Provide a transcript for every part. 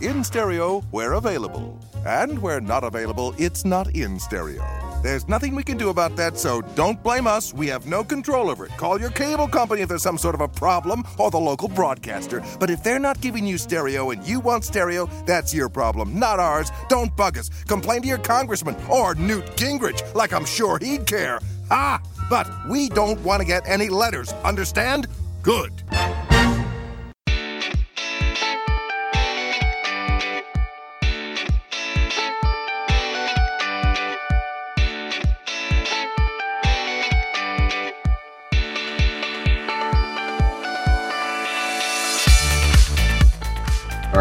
In stereo, where available. And where not available, it's not in stereo. There's nothing we can do about that, so don't blame us. We have no control over it. Call your cable company if there's some sort of a problem, or the local broadcaster. But if they're not giving you stereo and you want stereo, that's your problem, not ours. Don't bug us. Complain to your congressman or Newt Gingrich, like I'm sure he'd care. Ah! But we don't want to get any letters, understand? Good.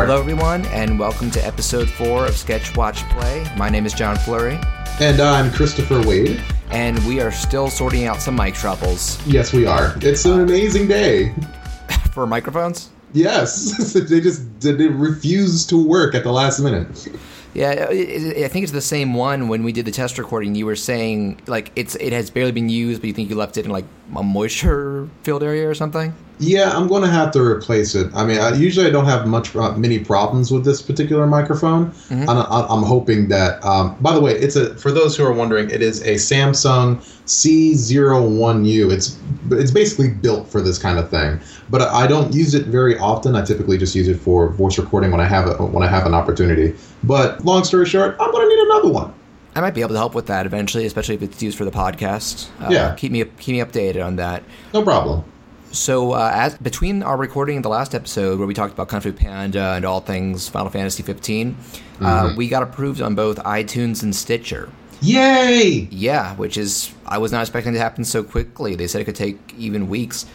Hello, everyone, and welcome to episode four of Sketch Watch Play. My name is John Flurry, And I'm Christopher Wade. and we are still sorting out some mic troubles Yes, we are. It's an amazing day. for microphones. Yes, they just they refuse to work at the last minute. Yeah, I think it's the same one. When we did the test recording, you were saying like it's it has barely been used, but you think you left it in like a moisture filled area or something. Yeah, I'm going to have to replace it. I mean, I, usually I don't have much uh, many problems with this particular microphone. Mm-hmm. And I, I'm hoping that. Um, by the way, it's a for those who are wondering, it is a Samson C01U. It's it's basically built for this kind of thing. But I don't use it very often. I typically just use it for voice recording when I have a, when I have an opportunity. But long story short, I'm going to need another one. I might be able to help with that eventually, especially if it's used for the podcast. Uh, Yeah. keep me keep me updated on that. No problem. So, uh, as between our recording and the last episode where we talked about Kung Fu Panda and all things Final Fantasy 15, uh, we got approved on both iTunes and Stitcher. Yay! Yeah, which is I was not expecting to happen so quickly. They said it could take even weeks.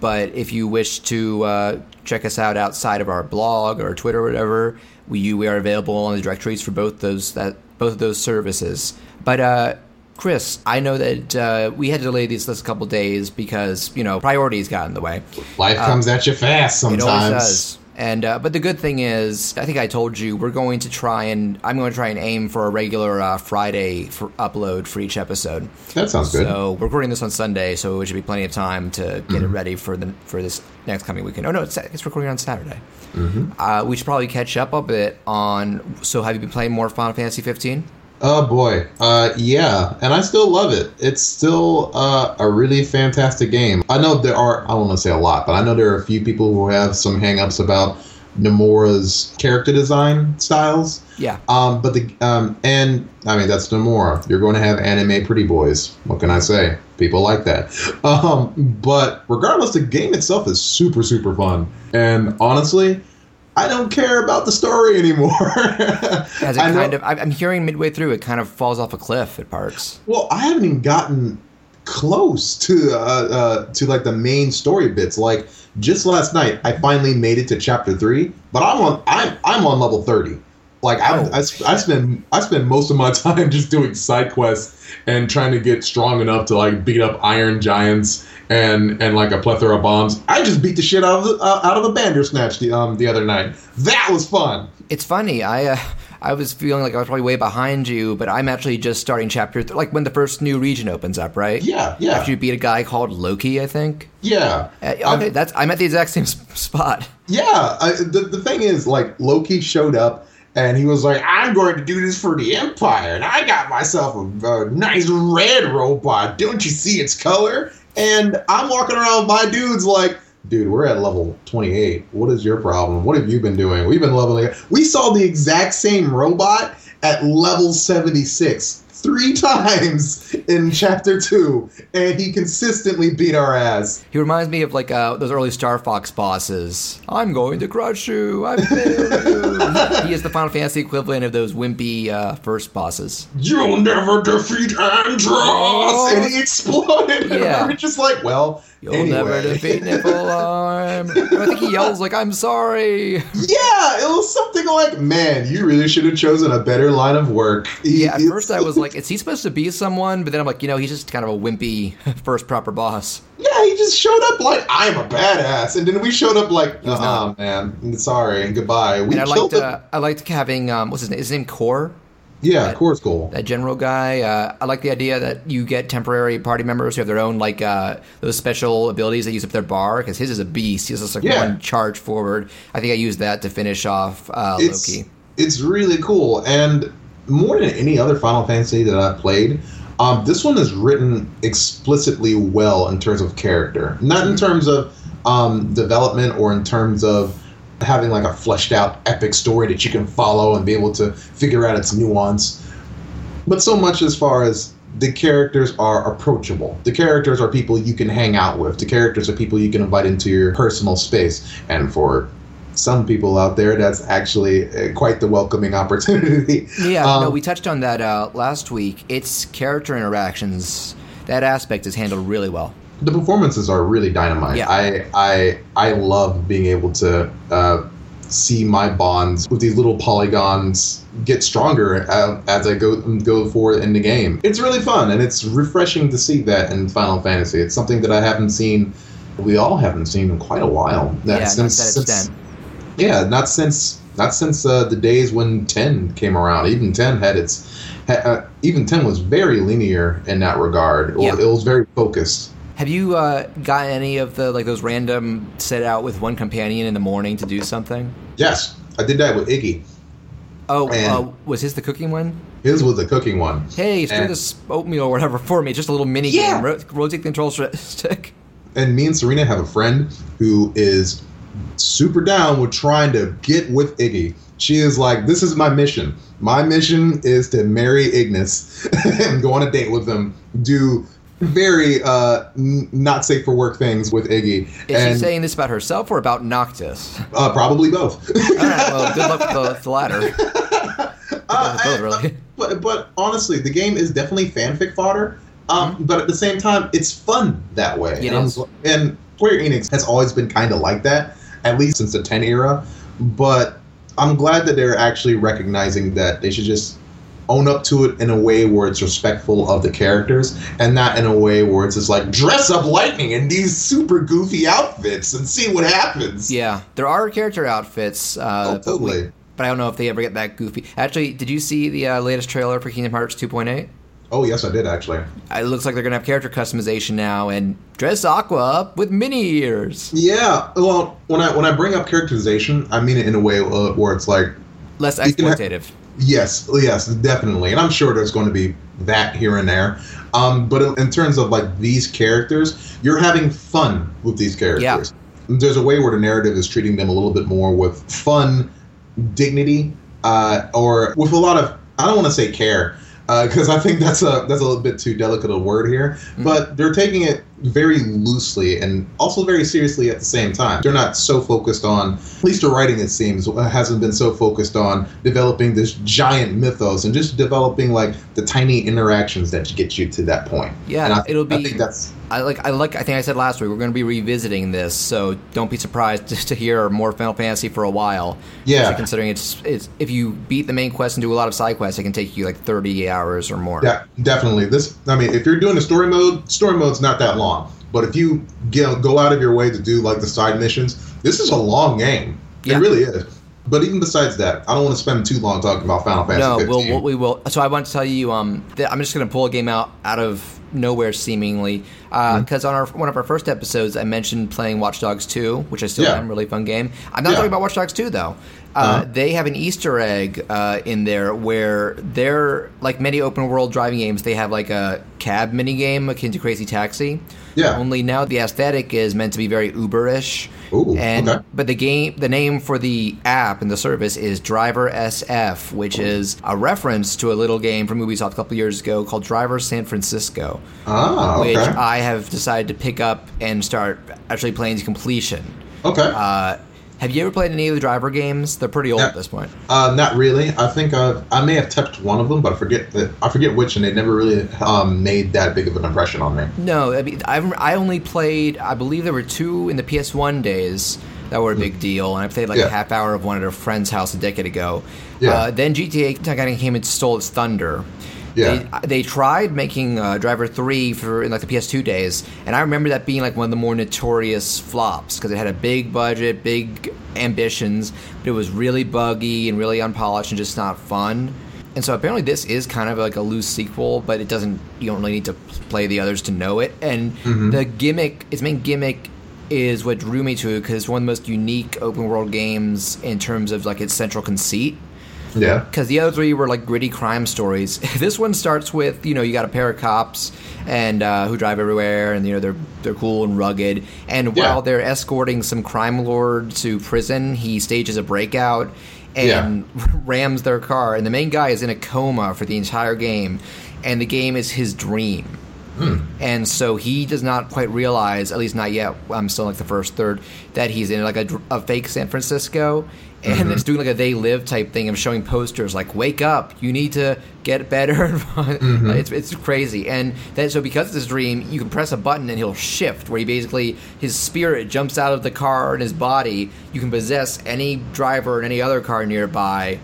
But if you wish to uh, check us out outside of our blog or Twitter or whatever, we we are available on the directories for both those that both of those services. But uh, Chris, I know that uh, we had to delay these last couple days because you know priorities got in the way. Life comes at you fast Uh, It sometimes. always does. And uh, but the good thing is, I think I told you we're going to try and I'm going to try and aim for a regular uh, Friday for upload for each episode. That sounds good. So we're recording this on Sunday, so it should be plenty of time to get Mm-hmm. it ready for the for this next coming weekend. Oh no, it's, it's recording on Saturday. Mm-hmm. Uh, we should probably catch up a bit on. So have you been playing more Final Fantasy 15? Oh boy, uh, yeah, and I still love it. It's still uh, a really fantastic game. I know there are, I don't want to say a lot, but I know there are a few people who have some hangups about Nomura's character design styles. Yeah. Um, but the um, and I mean that's Nomura. You're going to have anime pretty boys. What can I say? People like that. Um, but regardless, the game itself is super super fun. And honestly, I don't care about the story anymore. As it I know- kind of, I- I'm hearing midway through, it kind of falls off a cliff at parts. Well, I haven't even gotten close to uh, uh, to like the main story bits. Like just last night, I finally made it to chapter three, but I'm on I'm I'm on level thirty. Like I, Oh, I, I spend I spend most of my time just doing side quests and trying to get strong enough to like beat up iron giants and and like a plethora of bombs. I just beat the shit out of the uh, out of a Bandersnatch the um the other night. That was fun. It's funny. I uh, I was feeling like I was probably way behind you, but I'm actually just starting chapter th- like when the first new region opens up, right? Yeah, yeah, After you beat a guy called Loki, I think. yeah. Uh, I'm- okay, that's I'm at the exact same spot. Yeah, I, the, the thing is, like, Loki showed up and he was like, I'm going to do this for the Empire, and I got myself a, a nice red robot. Don't you see its color? And I'm walking around with my dudes like, dude, we're at level 28. What is your problem? What have you been doing? We've been leveling. We saw the exact same robot at level 76 three times in chapter two, and he consistently beat our ass. He reminds me of like uh, those early Star Fox bosses. I'm going to crush you. I failed you. he is the Final Fantasy equivalent of those wimpy uh, first bosses. you'll never defeat Andross, and he exploded. Yeah. And we're just like, well, You'll anyway. never defeat Niflheim. I think he yells like, "I'm sorry." Yeah, it was something like, man, you really should have chosen a better line of work. Yeah, at it's- first I was like, "Is he supposed to be someone?" But then I'm like, you know, he's just kind of a wimpy first proper boss. yeah, he just showed up like, I'm a badass, and then we showed up like, oh man, sorry, goodbye. We And I liked, him. uh, I liked having um, what's his name? Is his name Cor? Yeah, Cor's cool. that general guy. Uh, I like the idea that you get temporary party members who have their own like uh, those special abilities they use up their bar because his is a beast. He's just like Yeah. one charge forward. I think I used that to finish off uh, it's Loki. it's really cool and more than any other final fantasy that i've played um, this one is written explicitly well in terms of character not in terms of um, development or in terms of having like a fleshed out epic story that you can follow and be able to figure out its nuance but so much as far as the characters are approachable. The characters are people you can hang out with. The characters are people you can invite into your personal space. And for some people out there, that's actually uh, quite the welcoming opportunity. Yeah, Um, no, we touched on that uh, last week. It's character interactions. That aspect is handled really well. The performances are really dynamite. Yeah. I I I love being able to uh, see my bonds with these little polygons get stronger uh, as I go go forward in the game. It's really fun and it's refreshing to see that in Final Fantasy. It's something that I haven't seen. We all haven't seen in quite a while. That yeah, not since- since- yeah, not since not since uh, the days when ten came around. Even ten had its. Uh, even ten was very linear in that regard. Or Yeah. It was very focused. Have you uh, got any of the like those random set out with one companion in the morning to do something? Yes, I did that with Iggy. Oh, uh, was his the cooking one? His was the cooking one. Hey, screw this oatmeal or whatever for me. Just a little mini Yeah. game. Ro- rotate the control stick. And me and Serena have a friend who is super down with trying to get with Iggy. She is like, "This is my mission. My mission is to marry Ignis and go on a date with him. Do very uh, n- not safe for work things with Iggy. Is and she saying this about herself or about Noctis? uh, probably both. All right, well, good luck with the, the latter. Uh, both, I- really. But but honestly, the game is definitely fanfic fodder. Um, But at the same time, it's fun that way. Mm-hmm. It and, is. and Square Enix has always been kind of like that, at least since the 10 era. But I'm glad that they're actually recognizing that they should just own up to it in a way where it's respectful of the characters and not in a way where it's just like dress up lightning in these super goofy outfits and see what happens. Yeah, there are character outfits. Uh, Oh, totally. But, we- but I don't know if they ever get that goofy. Actually, did you see the uh, latest trailer for Kingdom Hearts 2.8? Oh, yes, I did actually. It looks like they're gonna have character customization now and dress Aqua up with mini ears. Yeah, well, when I when I bring up characterization, I mean it in a way uh, where it's like Less exploitative. Yes, yes, definitely, and I'm sure there's going to be that here and there. Um, but in terms of like these characters, you're having fun with these characters. There's a way where the narrative is treating them a little bit more with fun, dignity, uh, or with a lot of I don't want to say care because I think that's a that's a little bit too delicate a word here. But they're taking it very loosely and also very seriously at the same time. They're not so focused on, at least the writing it seems hasn't been so focused on developing this giant mythos and just developing like the tiny interactions that get you to that point. Yeah, and I, it'll I be- think that's I like. I like. I think I said last week we're going to be revisiting this, so don't be surprised to, hear more Final Fantasy for a while. Yeah. considering it's it's if you beat the main quest and do a lot of side quests, it can take you like thirty hours or more. Yeah, definitely. This, I mean, if you're doing a story mode, story mode's not that long. But if you get, go out of your way to do like the side missions, this is a long game. Yeah. It really is. But even besides that, I don't want to spend too long talking about Final Fantasy. No, 15. we'll, we will. So I want to tell you, um, that I'm just going to pull a game out out of nowhere, seemingly, Mm-hmm. because on our one of our first episodes, I mentioned playing Watch Dogs 2, which I still Yeah. am, really fun game. I'm not Yeah. talking about Watch Dogs 2 though. Uh, Uh-huh. They have an Easter egg uh, in there where they're like many open world driving games. They have like a cab mini game akin to Crazy Taxi. Yeah. Only now the aesthetic is meant to be very Uberish. Ooh, and okay. but the game, the name for the app and the service is Driver SF, which is a reference to a little game from Ubisoft a couple years ago called Driver San Francisco, ah, okay. which I have decided to pick up and start actually playing to completion. okay. Uh, have you ever played any of the Driver games? They're pretty old Yeah. at this point. Uh, not really. I think I've, I may have touched one of them, but I forget that I forget which, and they never really um, made that big of an impression on me. No, I mean, I've, I only played. I believe there were two in the PS1 days that were a big deal, and I played like Hmm. Yeah. a half hour of one at a friend's house a decade ago. Yeah. Uh, then GTA kind of came and stole its thunder. Yeah. They, they tried making uh, Driver Three for in like the PS2 days, and I remember that being like one of the more notorious flops because it had a big budget, big ambitions, but it was really buggy and really unpolished and just not fun. And so apparently this is kind of like a loose sequel, but it doesn't. You don't really need to play the others to know it. And Mm-hmm. the gimmick, its main gimmick, is what drew me to it because it's one of the most unique open world games in terms of like its central conceit. Yeah. Because the other three were like gritty crime stories. this one starts with you know you got a pair of cops and uh, who drive everywhere, and you know they're they're cool and rugged. And Yeah. while they're escorting some crime lord to prison, he stages a breakout and rams their car. And the main guy is in a coma for the entire game, and the game is his dream. Hmm. And so he does not quite realize, at least not yet. I'm still in, like the first third that he's in like a, a fake San Francisco, and mm-hmm. it's doing like a they live type thing of showing posters like "Wake up, you need to get better." Mm-hmm. it's it's crazy, and then so because of this dream, you can press a button and he'll shift, where he basically his spirit jumps out of the car and his body. You can possess any driver and any other car nearby,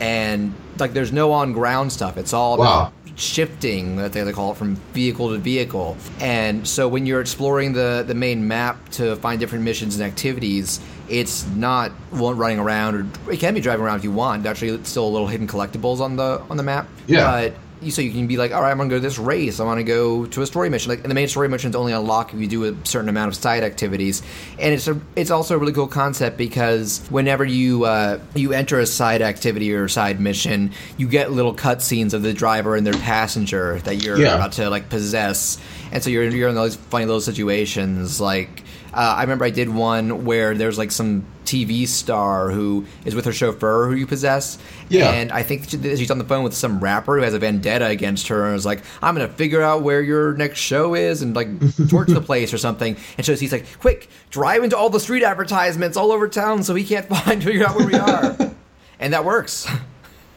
and like there's no on ground stuff. It's all Wow. about shifting that they call it from vehicle to vehicle. And so when you're exploring the the main map to find different missions and activities it's not running around or it can be driving around if you want. Actually it's still a little hidden collectibles on the on the map. Yeah. but so you can be like all right i'm gonna go to this race. I want to go to a story mission. Like and the main story missions only unlock if you do a certain amount of side activities. And it's a it's also a really cool concept because whenever you uh, you enter a side activity or side mission you get little cutscenes of the driver and their passenger that you're Yeah. about to like possess. And so you're you're in those funny little situations like uh, I remember I did one where there's like some TV star who is with her chauffeur who you possess. Yeah. And I think she's on the phone with some rapper who has a vendetta against her and is like, I'm going to figure out where your next show is and like torch the place or something. And so he's like, quick, drive into all the street advertisements all over town so he can't find figure out where we are. and that works.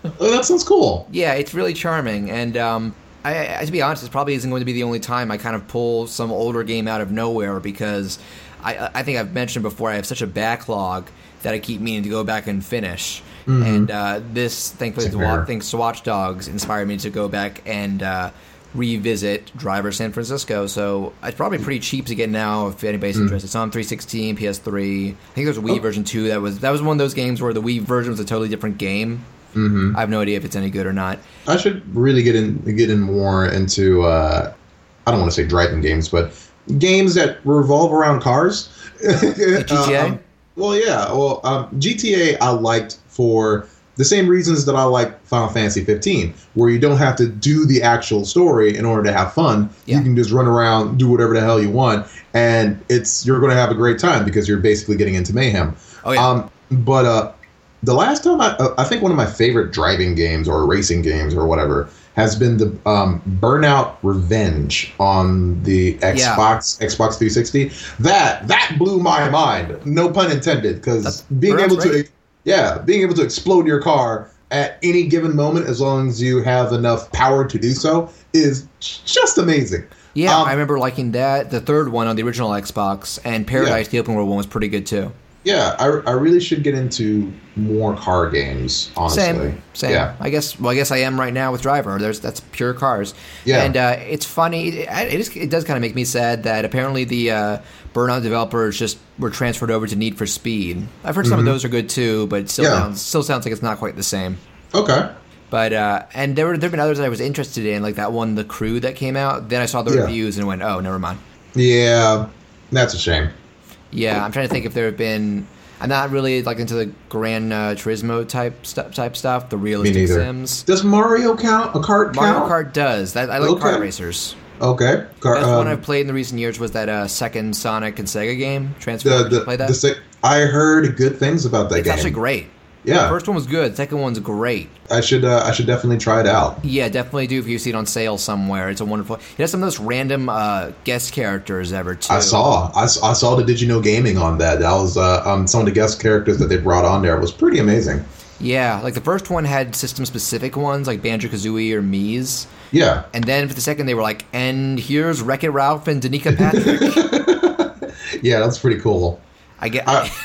Oh, that sounds cool. Yeah, it's really charming, and um, I, I, to be honest, this probably isn't going to be the only time I kind of pull some older game out of nowhere because I, I think I've mentioned before I have such a backlog that I keep meaning to go back and finish. And uh, this, thankfully, Same to wa- here. thanks to Watch Dogs, inspired me to go back and uh, revisit Driver San Francisco. So it's probably pretty cheap to get now if anybody's interested. It's on 360, PS3. I think there's a Wii Oh. version too. That was that was one of those games where the Wii version was a totally different game. Mm-hmm. I have no idea if it's any good or not. I should really get in get in more into uh, I don't want to say driving games, but games that revolve around cars. GTA? Um, well, yeah. Well, um, GTA I liked for the same reasons that I like Final Fantasy 15, where you don't have to do the actual story in order to have fun. Yeah. You can just run around, do whatever the hell you want, and it's you're going to have a great time because you're basically getting into mayhem. Oh, yeah. Um, but uh, the last time I, uh, I think one of my favorite driving games or racing games or whatever has been the um, Burnout Revenge on the Xbox Xbox 360. That that blew my mind. No pun intended, because being able to great. yeah, being able to explode your car at any given moment, as long as you have enough power to do so, is just amazing. Yeah, Um, I remember liking that. The third one on the original Xbox and Paradise, the open world one, was pretty good too. Yeah, I, I really should get into more car games. Honestly, Same, same. Yeah, I guess. Well, I guess I am right now with Driver. There's that's pure cars. Yeah. and uh, it's funny. It, it, is, it does kind of make me sad that apparently the uh, Burnout developers just were transferred over to Need for Speed. I've heard some of those are good too, but it still Mm-hmm. Yeah. sounds still sounds like it's not quite the same. okay. But uh, and there were there've been others that I was interested in, like that one, The Crew, that came out. Then I saw the Yeah. reviews and went, oh, never mind. Yeah, that's a shame. Yeah, I'm trying to think if there have been. I'm not really like into the Gran uh, Turismo type stuff. Type stuff. The Me realistic neither. Sims. Does Mario count? A kart Mario count? Kart does. That I like Okay. kart racers. Okay. Car, Best um, one I've played in the recent years was that uh, second Sonic and Sega game. Transfer. the, the, play that? the I heard good things about that it's game. It's actually great. The Yeah, first one was good. Second one's great. I should uh, I should definitely try it out. Yeah, definitely do if you see it on sale somewhere. It's a wonderful. It has some of those random uh, guest characters ever too. I saw I, I saw the Did You Know Gaming on that. That was uh, um, some of the guest characters that they brought on there It was pretty amazing. Yeah, like the first one had system specific ones like Banjo Kazooie or Miis. Yeah, And then for the second, they were like, and here's Wreck It Ralph and Danica Patrick. yeah, that's pretty cool. I get. I-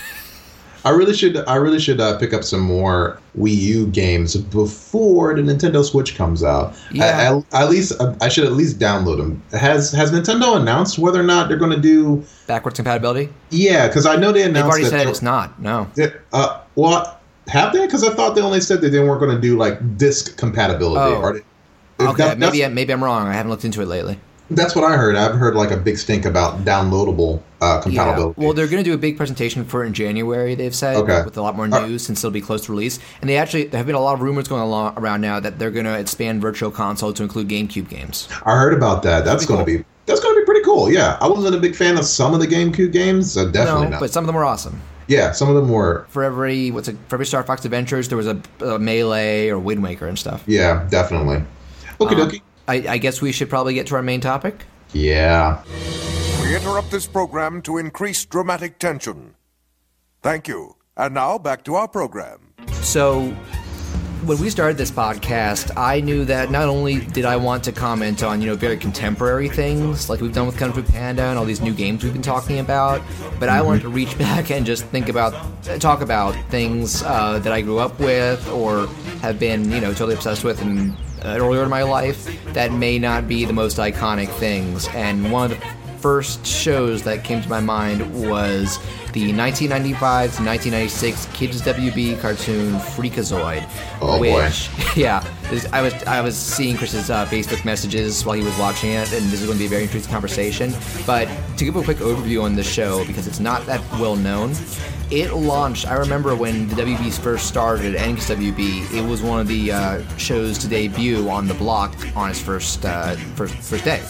I really should I really should uh, pick up some more Wii U games before the Nintendo Switch comes out. Yeah. I, I- at least I should at least download them. Has Has Nintendo announced whether or not they're going to do? backwards compatibility. Yeah, because I know they announced. They've already said it's not. No. that, uh, well, Have they? Because I thought they only said that they weren't going to do like disc compatibility. Oh. They- Okay, that- maybe maybe I'm wrong. I haven't looked into it lately. That's what I heard. I've heard like a big stink about downloadable uh, Yeah. compatibility. Well, they're going to do a big presentation for it in January. They've said Okay. with a lot more news since it'll be close to release. And they actually there have been a lot of rumors going along around now that they're going to expand Virtual Console to include GameCube games. I heard about that. That's going to be that's going to be pretty cool. Yeah, I wasn't a big fan of some of the GameCube games. Uh, definitely no, not. but some of them were awesome. yeah, some of them were. For every what's it, for every Star Fox Adventures, there was a, a Melee or Wind Waker and stuff. Yeah, definitely. Okie Um, dokie. I, I guess we should probably get to our main topic. Yeah. We interrupt this program to increase dramatic tension. Thank you. And now back to our program. So, when we started this podcast, I knew that not only did I want to comment on, you know, very contemporary things like we've done with Kung Fu Panda and all these new games we've been talking about, but I wanted to reach back and just think about, talk about things uh, that I grew up with or have been, you know, totally obsessed with and earlier in my life that may not be the most iconic things. And one of the first shows that came to my mind was the 1995 to 1996 Kids WB cartoon Freakazoid. Oh, boy. which, yeah, this- I was I was seeing Chris's uh, Facebook messages while he was watching it, and this is going to be a very interesting conversation. But to give a quick overview on the show, because it's not that well known, it launched. I remember when the WBs first started, NXWB, it was one of the uh, shows to debut on the block on its first uh, first first day,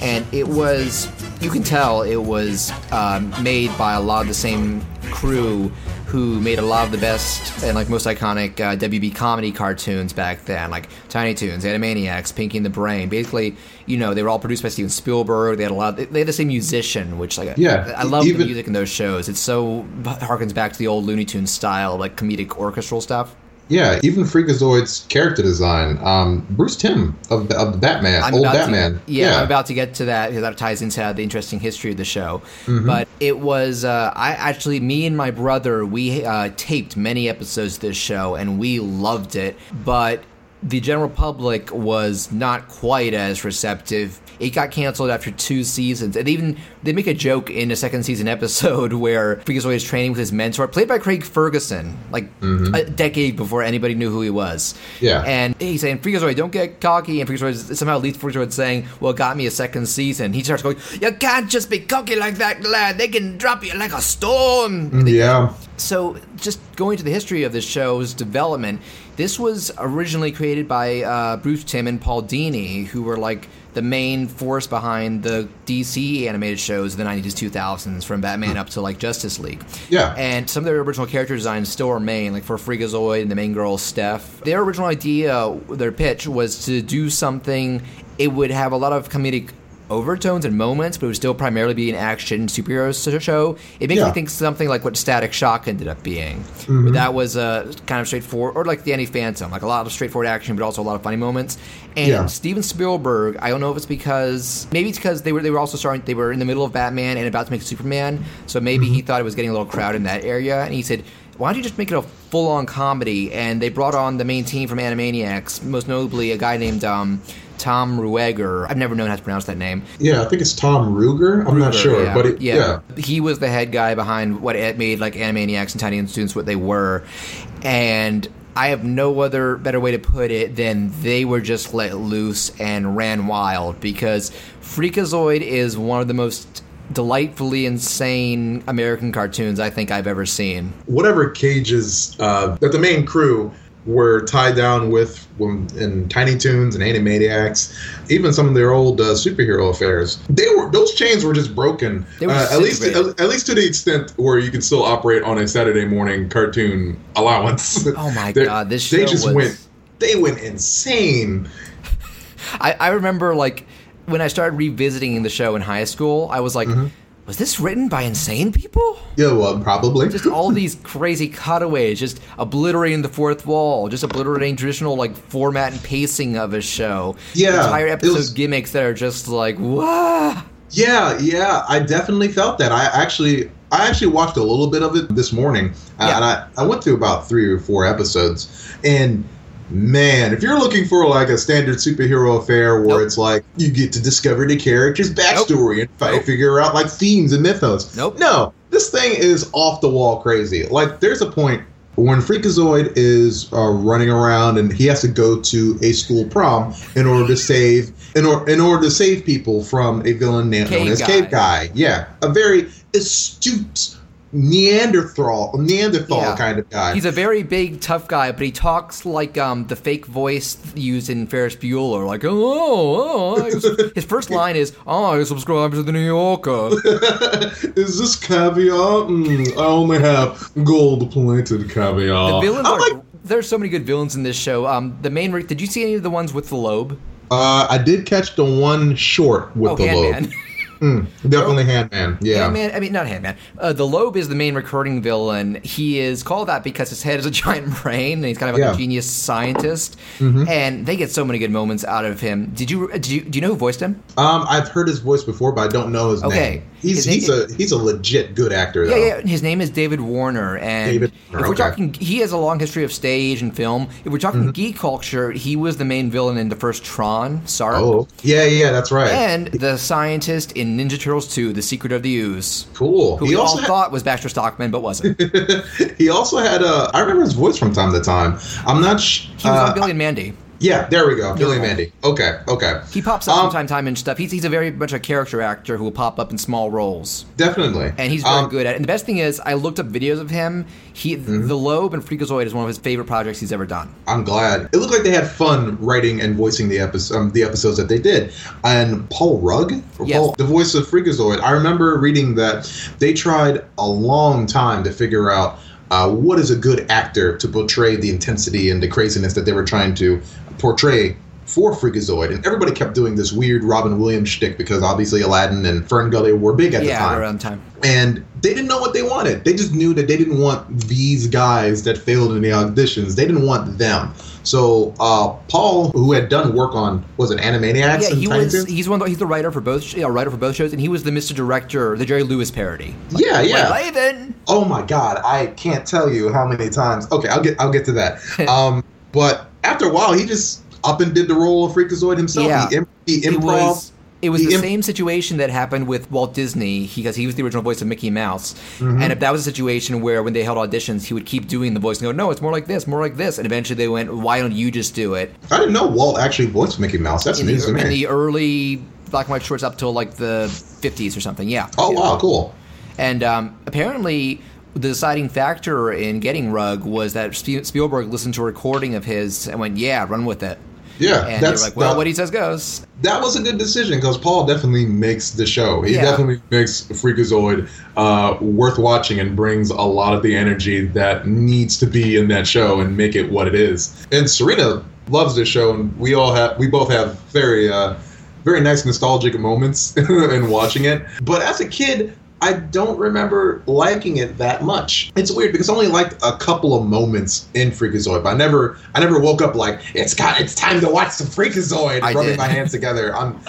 and it was you can tell it was um, made by a lot of the same crew who made a lot of the best and like most iconic uh, WB comedy cartoons back then, like Tiny Toons, Animaniacs, Pinky and the Brain. Basically, you know, they were all produced by Steven Spielberg. They had a lot. they had the same musician, which like Yeah, I love the music in those shows. It's so harkens back to the old Looney Tunes style, like comedic orchestral stuff. Yeah, even Freakazoid's character design. Um, Bruce Timm of, of the Batman, I'm old Batman. To, yeah, I'm about to get to that because that ties into the interesting history of the show. Mm-hmm. But it was uh, I actually me and my brother we uh, taped many episodes of this show and we loved it, but the general public was not quite as receptive. It got canceled after two seasons, and even they make a joke in a second season episode where Freakazoid is training with his mentor, played by Craig Ferguson, like a decade before anybody knew who he was. Mm-hmm. Yeah. and he's saying Freakazoid, don't get cocky, and Freakazoid somehow leads Freakazoid saying, "Well, got me a second season." He starts going, "You can't just be cocky like that, lad. They can drop you like a stone." Yeah. So, just going to the history of this show's development, this was originally created by uh, Bruce Timm and Paul Dini, who were like the main force behind the DC animated shows of the 90s, 2000s, from Batman up to like Justice League. Yeah. And some of their original character designs still remain, like for Freakazoid and the main girl, Steph. Their original idea, their pitch, was to do something, it would have a lot of comedic overtones and moments, but it would still primarily be an action superhero show. It makes Yeah. me think something like what Static Shock ended up being. Mm-hmm. That was uh, kind of straightforward, or like the Danny Phantom, like a lot of straightforward action, but also a lot of funny moments. And Yeah. Steven Spielberg, I don't know if it's because maybe it's because they were they were also starting they were in the middle of Batman and about to make Superman, so maybe Mm-hmm. he thought it was getting a little crowded in that area, and he said. Why don't you just make it a full-on comedy? And they brought on the main team from Animaniacs, most notably a guy named um, Tom Ruegger. I've never known how to pronounce that name. Yeah, I think it's Tom Ruger. I'm not sure, yeah. but it, yeah. he was the head guy behind what it made like Animaniacs and Tiny Toons what they were, and I have no other better way to put it than they were just let loose and ran wild because Freakazoid is one of the most delightfully insane American cartoons I think I've ever seen. whatever cages uh, that the main crew were tied down with in Tiny Toons and Animaniacs, even some of their old uh, superhero affairs. They were those chains were just broken. Were uh, at least at, at least to the extent where you can still operate on a Saturday morning cartoon allowance. Oh my God, this they just was- went they went insane. I, I remember like when I started revisiting the show in high school, I was like, mm-hmm. was this written by insane people? Yeah, well, probably. just all these crazy cutaways, just obliterating the fourth wall, just obliterating traditional like format and pacing of a show. Yeah, entire episode was- gimmicks that are just like wow. Yeah, yeah, I definitely felt that. I actually, I actually watched a little bit of it this morning, Yeah. and I, I went through about three or four episodes. And man, if you're looking for like a standard superhero affair where Nope. it's like you get to discover the character's backstory and fi- Nope. figure out like themes and mythos, Nope. no, this thing is off the wall crazy. Like, there's a point when Freakazoid is uh, running around and he has to go to a school prom in order to save in, or, in order to save people from a villain na- known as. Cave Guy. Yeah, a very astute Neanderthal Neanderthal Yeah. kind of guy. He's a very big, tough guy, but he talks like um, the fake voice used in Ferris Bueller. Like, oh, oh, oh. his first line is, "Oh, I subscribe to the New Yorker." is this caviar? Mm, I only have gold plated caviar. The villains I'm are. like, there's so many good villains in this show. Um, the main. Did you see any of the ones with the lobe? uh, I did catch the one short with oh, the lobe. Mm, definitely Handman. Yeah. Handman. I mean, not Handman. Uh, the lobe is the main recurring villain. He is called that because his head is a giant brain, and he's kind of like Yeah. Mm-hmm. a genius scientist. And they get so many good moments out of him. Did you? Did you? Do you know who voiced him? Um, I've heard his voice before, but I don't know his Okay. name. He's he's a he's a legit good actor though. Yeah, yeah. His name is David Warner, and David if we're okay. talking, he has a long history of stage and film. If we're talking Mm-hmm. geek culture, he was the main villain in the first Tron, Sorry. Oh, yeah, yeah, that's right. and the scientist in Ninja Turtles 2: The Secret of the Ooze, cool. who He we all also had, thought was Baxter Stockman, but wasn't. he also had uh, I remember his voice from time to time. I'm not. Sh- He was uh, on Billy and Mandy. Yeah, there we go. Billy Yeah. Mandy. Okay, okay. He pops up Um, from time to time and stuff. He's, he's a very much a character actor who will pop up in small roles, Definitely. and he's very Um, good at it. And the best thing is, I looked up videos of him. He, Mm-hmm. the Lobe and Freakazoid is one of his favorite projects he's ever done. I'm glad. It looked like they had fun writing and voicing the episode, um, the episodes that they did. And Paul Rugg, Yes. Paul, the voice of Freakazoid, I remember reading that they tried a long time to figure out uh, what is a good actor to portray the intensity and the craziness that they were trying to portray for Freakazoid. And everybody kept doing this weird Robin Williams shtick because obviously Aladdin and Fern Gully were big at the yeah, time around time. and they didn't know what they wanted. They just knew that they didn't want these guys that failed in the auditions. They didn't want them. So uh, Paul, who had done work on was it Animaniacs? Yeah, he was. He's one. The, he's the writer for both. Yeah, writer for both shows, and he was the Mr. Director, the Jerry Lewis parody. yeah, yeah. Raven. Oh my God, I can't tell you how many times. Okay, I'll get I'll get to that. um, but after a while, he just up and did the role of Freakazoid himself. Yeah. He, he It improv. was. It was the imp- same situation that happened with Walt Disney because he was the original voice of Mickey Mouse. Mm-hmm. And if that was a situation where when they held auditions, he would keep doing the voice and go, "No, it's more like this, more like this," and eventually they went, "Why don't you just do it?" I didn't know Walt actually voiced Mickey Mouse. That's In news the, to in the early black and white shorts up till like the fifties or something. Yeah. oh wow, cool. And um, apparently, the deciding factor in getting Rugg was that Spielberg listened to a recording of his and went, "Yeah, run with it." Yeah, And they're that's like, "Well, that- what he says goes." that was a good decision because Paul definitely makes the show. He Yeah. definitely makes Freakazoid uh, worth watching and brings a lot of the energy that needs to be in that show and make it what it is. And Serena loves this show, and we all have we both have very uh, very nice nostalgic moments in watching it. But as a kid. I don't remember liking it that much. It's weird because I only liked a couple of moments in Freakazoid, but I never, I never woke up like it's got, it's time to watch the Freakazoid, I rubbing did. my hands together. I'm,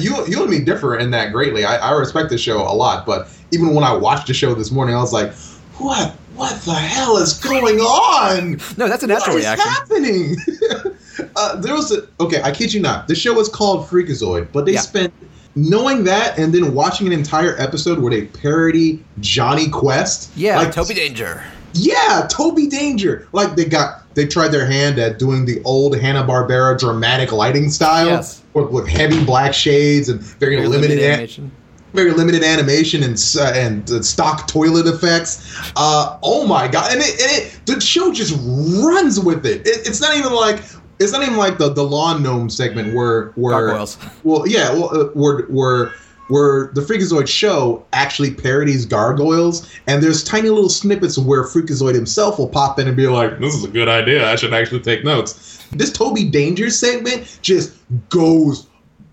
you, you and me differ in that greatly. I, I respect the show a lot, but even when I watched the show this morning, I was like, what, what the hell is going on? No, that's a natural What reaction. What is happening? uh, there was a okay. I kid you not. The show was called Freakazoid, but they Yeah. spent knowing that and then watching an entire episode where they parody Jonny Quest. Yeah, like, Toby Danger. Yeah, Toby Danger. Like they got they tried their hand at doing the old Hanna Barbera dramatic lighting style Yes. with, with heavy black shades and very, Very limited, an- animation. very limited animation and uh, and uh, stock toilet effects. Uh, oh my god! And it, and it the show just runs with it. it. It's not even like it's not even like the the lawn gnome segment where where Gargoyles. well yeah well uh, where where where the Freakazoid show actually parodies gargoyles, and there's tiny little snippets where Freakazoid himself will pop in and be like, "This is a good idea. I should actually take notes." This Toby Danger segment just goes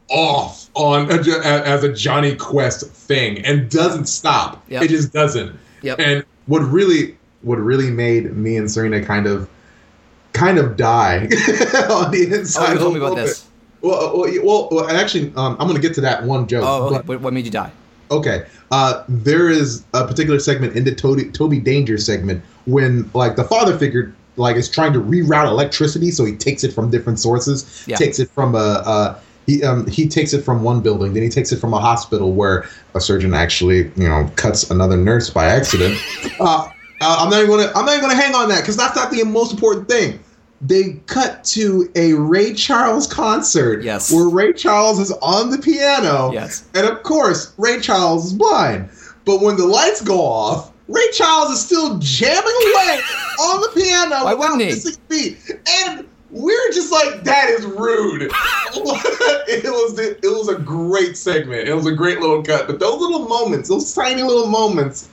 off on a, as a Jonny Quest thing and doesn't stop. Yep. It just doesn't. Yep. And what really what really made me and Serena kind of kind of die on the Oh, inside. you a told me about this. Well, uh, well, well, well, actually, um, I'm going to get to that one joke. Oh, okay. but- What, made you die? Okay. Uh, there is a particular segment in the Toby, Toby Danger segment when, like, the father figure, like, is trying to reroute electricity, so he takes it from different sources. Yeah. Takes it from a. Uh, he, um, he takes it from one building, then he takes it from a hospital where a surgeon actually, you know, cuts another nurse by accident. uh, Uh, I'm not even gonna. I'm not even gonna hang on that because that's not the most important thing. They cut to a Ray Charles concert. Yes. Where Ray Charles is on the piano. Yes. And of course, Ray Charles is blind. But when the lights go off, Ray Charles is still jamming away on the piano Why without missing beat. And we're just like, that is rude. it was it was a great segment. It was a great little cut. But those little moments, those tiny little moments,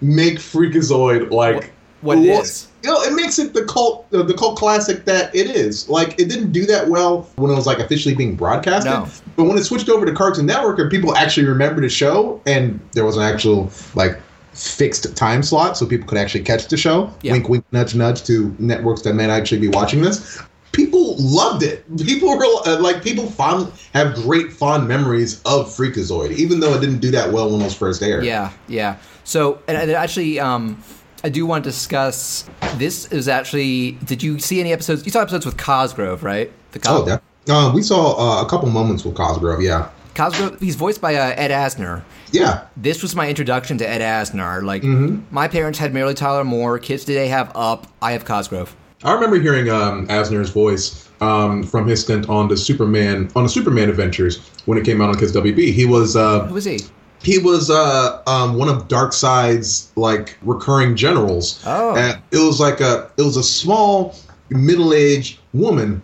make Freakazoid like What it is. You know, it makes it the cult uh, the cult classic that it is. Like it didn't do that well when it was like officially being broadcasted. No. But when it switched over to Cartoon Network and people actually remembered the show and there was an actual like fixed time slot so people could actually catch the show. Yeah. Wink wink nudge nudge to networks that may actually be watching this. People loved it. People were uh, like people fond have great fond memories of Freakazoid, even though it didn't do that well when it was first aired. Yeah, yeah. So, and, actually, um, I do want to discuss. This is actually. Did you see any episodes? You saw episodes with Cosgrove, right? The Cos- Oh, yeah. Uh, we saw uh, a couple moments with Cosgrove. Yeah. Cosgrove. He's voiced by uh, Ed Asner. Yeah. This was my introduction to Ed Asner. Like, Mm-hmm. my parents had Mary Tyler Moore. Kids today have Up. I have Cosgrove. I remember hearing um, Asner's voice um, from his stint on the Superman on the Superman Adventures when it came out on Kids WB. He was uh, Who was he? He was uh, um, one of Darkseid's like recurring generals. Oh. And it was like a it was a small middle aged woman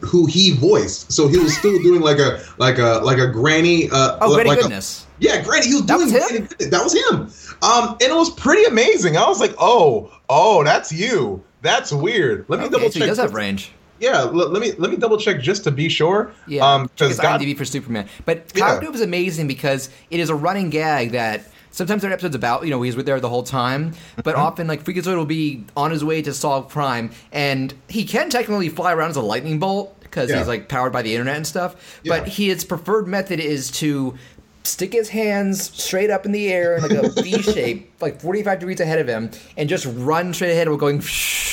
who he voiced. So he was still doing like a like a like a granny. Uh, Oh, Granny like a- Goodness. yeah, Granny. He was That doing was him? That was him. Um, and it was pretty amazing. I was like, oh, oh, that's you. That's weird. Let me Okay, double so he check. does have range. Yeah, l- let me let me double check just to be sure. Yeah, Um, because his God, IMDb for Superman. But Yeah. Is amazing because it is a running gag that sometimes there are episodes about you know he's with there the whole time, but Mm-hmm. often like Freakazoid will be on his way to solve crime, and he can technically fly around as a lightning bolt because Yeah. he's like powered by the internet and stuff. Yeah. But his preferred method is to stick his hands straight up in the air in like a V shape, like 45 degrees ahead of him, and just run straight ahead while going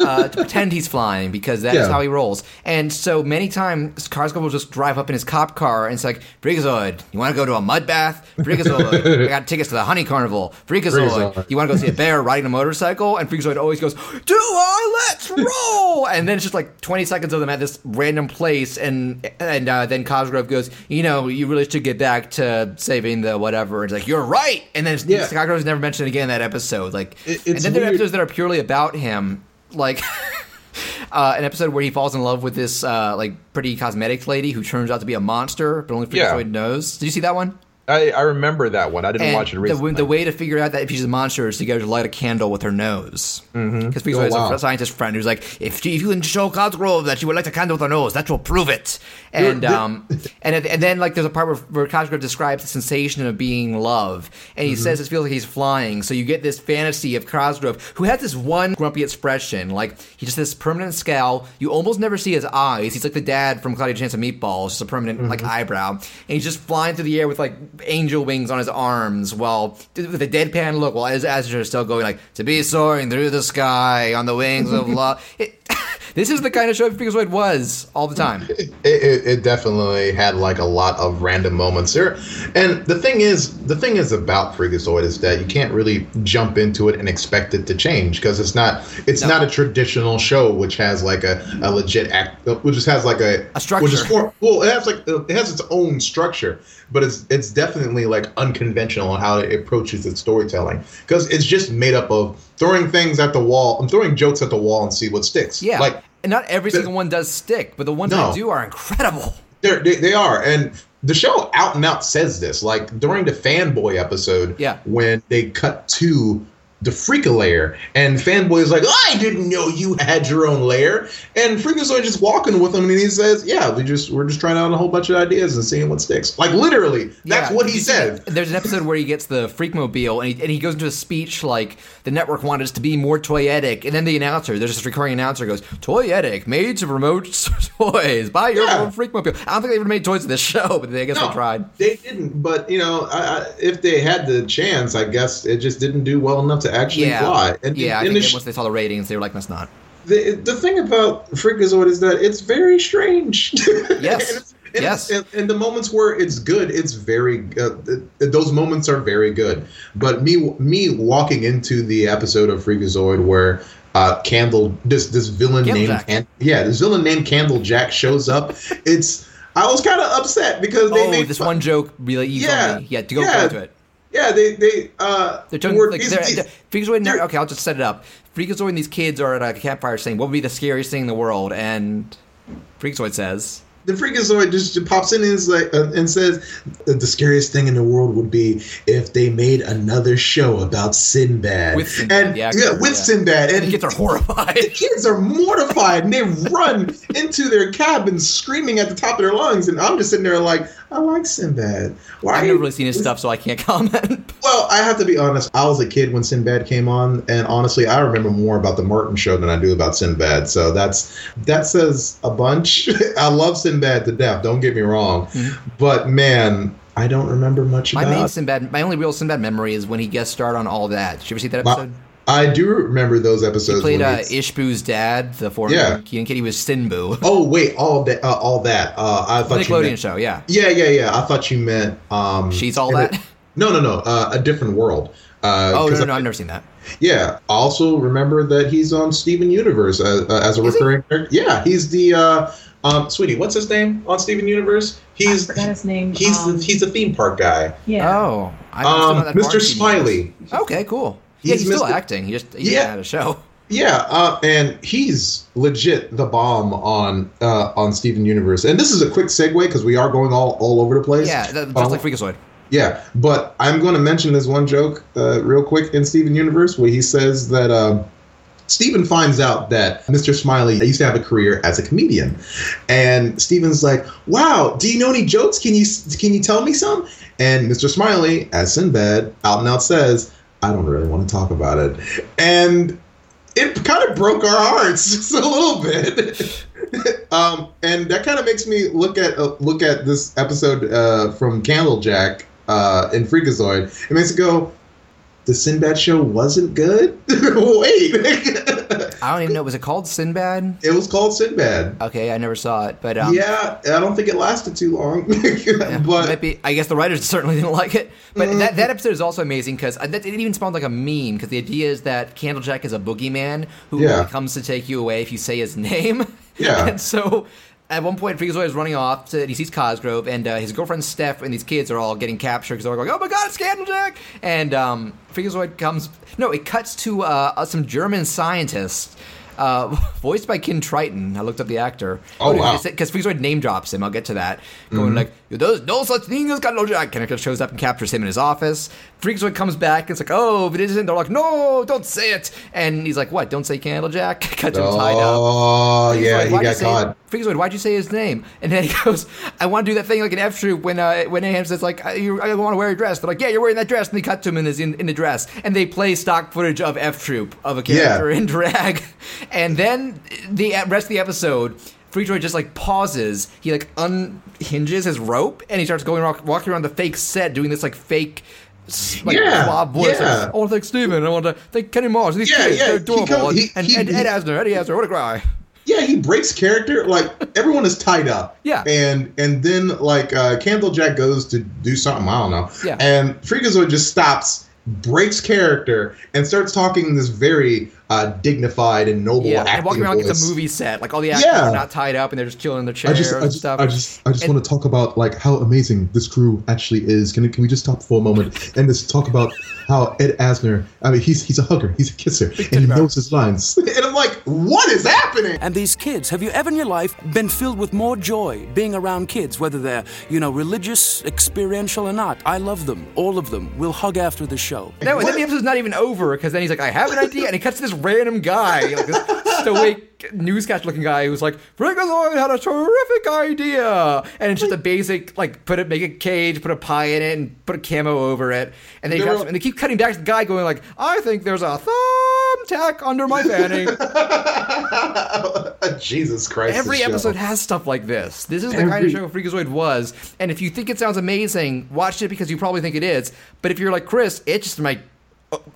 uh, to pretend he's flying because that's Yeah. how he rolls. And so many times, Cosgrove will just drive up in his cop car and it's like, Freakazoid, you want to go to a mud bath? Freakazoid, I got tickets to the Honey Carnival. Freakazoid, Freakazoid. you want to go see a bear riding a motorcycle? And Freakazoid always goes, Do I? Let's roll! and then it's just like 20 seconds of them at this random place. And and uh, then Cosgrove goes, You know, you really should get back to saving the whatever. And it's like, You're right. And then Yeah. Cosgrove's never mentioned again in that episode. Like, It- and then there are episodes that are purely about him. Like, uh, an episode where he falls in love with this uh, like pretty cosmetics lady who turns out to be a monster, but only Yeah. Freakazoid knows. Did you see that one? I, I remember that one. I didn't And watch it the, recently. the way to figure out that if she's a monster is to get her to light a candle with her nose. Because Freakazoid Oh, has wow. a scientist friend who's like, if, she, if you can show Cosgrove that she would light a candle with her nose, that will prove it. And um, and and then like there's a part where, where Cosgrove describes the sensation of being love, and he Mm-hmm. says it feels like he's flying. So you get this fantasy of Cosgrove, who has this one grumpy expression, like he just has this permanent scowl. You almost never see his eyes. He's like the dad from Cloudy Chance of Meatballs, just a permanent like Mm-hmm. eyebrow, and he's just flying through the air with like angel wings on his arms, while with a deadpan look, while his Azure is still going like to be soaring through the sky on the wings of love. It, this is the kind of show Freakazoid was all the time. it, it, it definitely had like a lot of random moments there and the thing is the thing is about freakazoid is that you can't really jump into it and expect it to change because it's not it's No. not a traditional show which has like a, a legit act which just has like a A structure. which is well it has like it has its own structure but it's it's definitely like unconventional on how it approaches its storytelling because it's just made up of throwing things at the wall and throwing jokes at the wall and see what sticks Yeah, like and not every the- single one does stick, but the ones No. that do are incredible. They're, they they are, and the show out and out says this. Like during the fanboy episode, Yeah. when they cut to the Freaka layer, and fanboy is like, "I didn't know you had your own layer," and Freakazoid just walking with him, and he says, "Yeah, we just we're just trying out a whole bunch of ideas and seeing what sticks." Like literally, that's Yeah, what he said. There's an episode where he gets the Freakmobile and he, and he goes into a speech like the network wanted us to be more toyetic, and then the announcer, there's this recurring announcer goes, "Toyetic, made to promote toys, buy your Yeah. own Freakmobile." I don't think they ever made toys in this show, but they, I guess they tried. They didn't, but you know, I, I, if they had the chance, I guess it just didn't do well enough to actually Yeah, fly. And yeah. I and think the once they saw the ratings, they were like, "That's not." the, the thing about Freakazoid is that it's very strange. Yes. and, Yes. And, and the moments where it's good, it's very. Uh, th- those moments are very good. But me, me walking into the episode of Freakazoid where uh, Candle, this this villain named, Candlejack. Can- yeah, this villain named Candle Jack shows up. It's. I was kind of upset because they oh, made this fun- one joke really easy Yeah. Yeah, to go Yeah. into it. Yeah, they they uh. They're talking like these- they're, these- they're, Freakazoid. they're- Okay, I'll just set it up. Freakazoid and these kids are at a campfire saying, "What would be the scariest thing in the world?" And Freakazoid says, the Freakazoid just pops in and, is like, uh, and says, "The scariest thing in the world would be if they made another show about Sinbad." With Sinbad, and, the yeah, with yeah. Sinbad, and and the kids are horrified. the kids are mortified and they run into their cabin screaming at the top of their lungs. And I'm just sitting there like, I like Sinbad. Why? I've never really seen his stuff, so I can't comment. Well, I have to be honest. I was a kid when Sinbad came on, and honestly, I remember more about the Martin show than I do about Sinbad. So that's that says a bunch. I love Sinbad to death. Don't get me wrong, mm-hmm. but man, I don't remember much my about. main Sinbad, my only real Sinbad memory is when he guest starred on All That. Did you ever see that My- episode? I do remember those episodes. He played when uh, Ishbu's dad, the former Yeah. Keenan kid. He was Sinbu. oh wait, all that, uh, all that. Uh, I The thought you Nickelodeon meant, show, yeah. Yeah, yeah, yeah. I thought you meant. Um, She's all that. a- no, no, no. Uh, a different world. Uh, oh no, 'cause no, no, I- I've never seen that. Yeah. I Also, remember that he's on Steven Universe uh, uh, as a Is he? recurring character. Yeah, he's the uh, um, sweetie. What's his name on Steven Universe? He's I forgot his name. he's um, the, he's the theme park guy. yeah. Oh, I'm Um, not that far Mr. Smiley. TV. Okay, cool. Yeah, He's he's still acting. He just he Yeah. had a show. Yeah, uh, and he's legit the bomb on uh, on Steven Universe. And this is a quick segue because we are going all all over the place. Yeah, that, just Um, like Freakazoid. Yeah, but I'm going to mention this one joke uh, real quick in Steven Universe where he says that um, Steven finds out that Mr. Smiley used to have a career as a comedian, and Steven's like, "Wow, do you know any jokes? Can you can you tell me some?" And Mr. Smiley, as Sinbad, out and out says, "I don't really want to talk about it," and it kind of broke our hearts just a little bit. um, and that kind of makes me look at uh, look at this episode uh, from Candlejack uh, in Freakazoid. It makes it go, the Sinbad show wasn't good. Wait, I don't even know. Was it called Sinbad? it was called Sinbad. Okay, I never saw it, but um, yeah, I don't think it lasted too long. Yeah, but be, I guess the writers certainly didn't like it. But that, that episode is also amazing because it even spawned like a meme because the idea is that Candlejack is a boogeyman who Yeah. comes to take you away if you say his name. Yeah. and so at one point, Freakazoid is running off to, and he sees Cosgrove and uh, his girlfriend Steph and these kids are all getting captured because they're all going, "Oh my God, it's Candlejack!" And um, Freakazoid comes. No, it cuts to uh, some German scientists. Uh, voiced by Ken Triton. I looked up the actor. Oh, wow. Because Freakazoid name drops him. I'll get to that. Going Mm-hmm. like, there's no such thing as Candlejack. And it shows up and captures him in his office. Freakazoid comes back. It's like, oh, if it isn't. They're like, no, don't say it. And he's like, what? Don't say Candlejack? Cuts him tied up. oh yeah, Freakazoid, he got caught. Freakazoid, why'd you say his name? And then he goes, I want to do that thing like an F troop when uh, when Agarn says like, I, I want to wear a dress. They're like, yeah, you're wearing that dress. And they cut to him in his in, in the dress, and they play stock footage of F troop of a character in drag, and then the rest of the episode. Freakazoid just like pauses. He like unhinges his rope and he starts going walking around the fake set, doing this like fake. Like, Yeah, suave voice. yeah. Like, I want to thank Steven. I want to thank Kenny Moss. These Yeah, kids, yeah, they're he adorable. he- and, he- and, he- Ed Asner, Eddie Asner, what a guy. Yeah, he breaks character. Like everyone is tied up. Yeah. And and then like uh Candlejack goes to do something, I don't know. Yeah. And Freakazoid just stops, breaks character, and starts talking in this very uh dignified and noble Yeah, acting and walking around like voice. it's a movie set. Like all the actors Yeah. are not tied up and they're just chilling in their I chairs just, I and just, stuff. I just, I just And- want to talk about like how amazing this crew actually is. Can, can we just stop for a moment and just talk about how Ed Asner? I mean, he's he's a hugger, he's a kisser, and he teddy knows his lines. and I'm like, what is happening? And these kids, have you ever in your life been filled with more joy being around kids, whether they're, you know, religious, experiential or not? I love them, all of them. We'll hug after the show. No, and then the episode's not even over because then he's like, I have an idea. And he cuts to this random guy, like this stoic newscast looking guy who's like, Freakazoid had a terrific idea. And it's just a basic, like, put it, make a cage, put a pie in it, and put a camo over it. And they, They're and they keep cutting back to the guy going, like, I think there's a thumbtack under my fanny. Jesus Christ! Every this show. episode has stuff like this. This is the kind of show Freakazoid was. And if you think it sounds amazing, watch it because you probably think it is. But if you're like Chris, it just might o-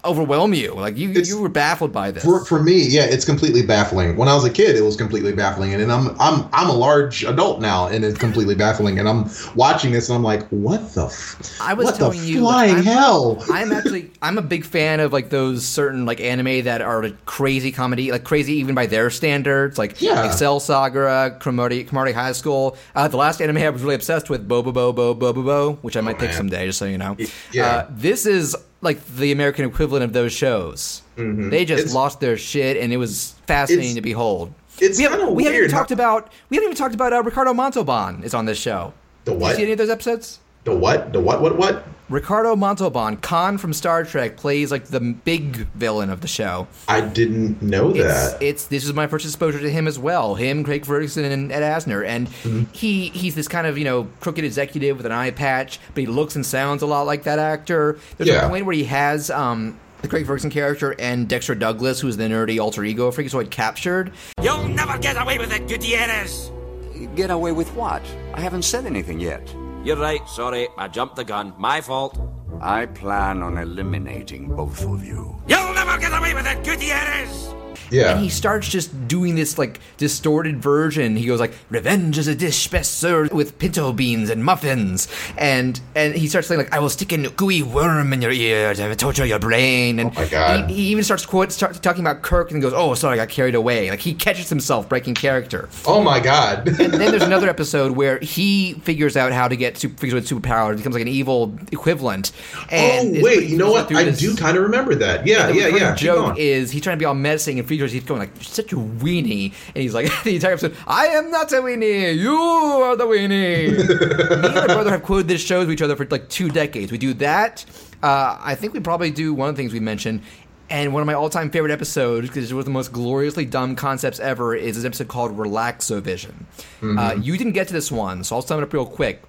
overwhelm you? Like you It's- you were baffled by this. For, for me, yeah, it's completely baffling. When I was a kid, it was completely baffling, and, then I'm I'm I'm a large adult now, and it's completely baffling. And I'm watching this, and I'm like, what the, f- I was what the telling you, flying I'm- hell? I'm actually I'm a big fan of like those certain like anime that are like crazy comedy, like crazy even by their standards, like Yeah. Excel Saga, Cromartie, Cromartie High School. Uh, the last anime I was really obsessed with, Bobobo-bo Bo-bobo, which I might pick Oh, man. someday, just so you know. yeah. Uh, this is like the American equivalent of those shows. They just Mm-hmm. It's- lost their shit, and it was fascinating to behold. it's we haven't, we haven't even talked about we haven't even talked about uh, Ricardo Montalban is on this show. The Did what? you see any of those episodes? The what? The what? What? What? Ricardo Montalban, Khan from Star Trek, plays like the big villain of the show. I didn't know It's, that. it's this is my first exposure to him as well. Him, Craig Ferguson, and Ed Asner, and Mm-hmm. he he's this kind of you know crooked executive with an eye patch, but he looks and sounds a lot like that actor. There's Yeah. a point where he has um, the Craig Ferguson character and Dexter Douglas, who's the nerdy alter ego of Freakazoid, captured. You'll never get away with it, Gutierrez! Get away with what? I haven't said anything yet. You're right, sorry, I jumped the gun. My fault. I plan on eliminating both of you. You'll never get away with it, Gutierrez! Yeah. And he starts just doing this like distorted version. He goes like, "Revenge is a dish best served with pinto beans and muffins," and and he starts saying like, "I will stick a gooey worm in your ear to torture your brain." And Oh my God. He, he even starts quote start talking about Kirk and goes, "Oh, sorry, I got carried away." Like he catches himself breaking character. oh my god. And then there's another episode where he figures out how to get super, figures out superpowers, becomes like an evil equivalent. And oh wait, you know what? I this- do kind of remember that. Yeah, yeah, yeah. Keep joke is he's trying to be all menacing and He's going like you're such a weenie. And he's like the entire episode I am not a weenie. You are the weenie. Me and my brother have quoted this show to each other for like two decades. We do that. Uh, I think we probably do one of the things we mentioned. And one of my all-time favorite episodes because it was the most gloriously dumb concepts ever is this episode called Relaxovision. Uh, you didn't get to this one so I'll sum it up real quick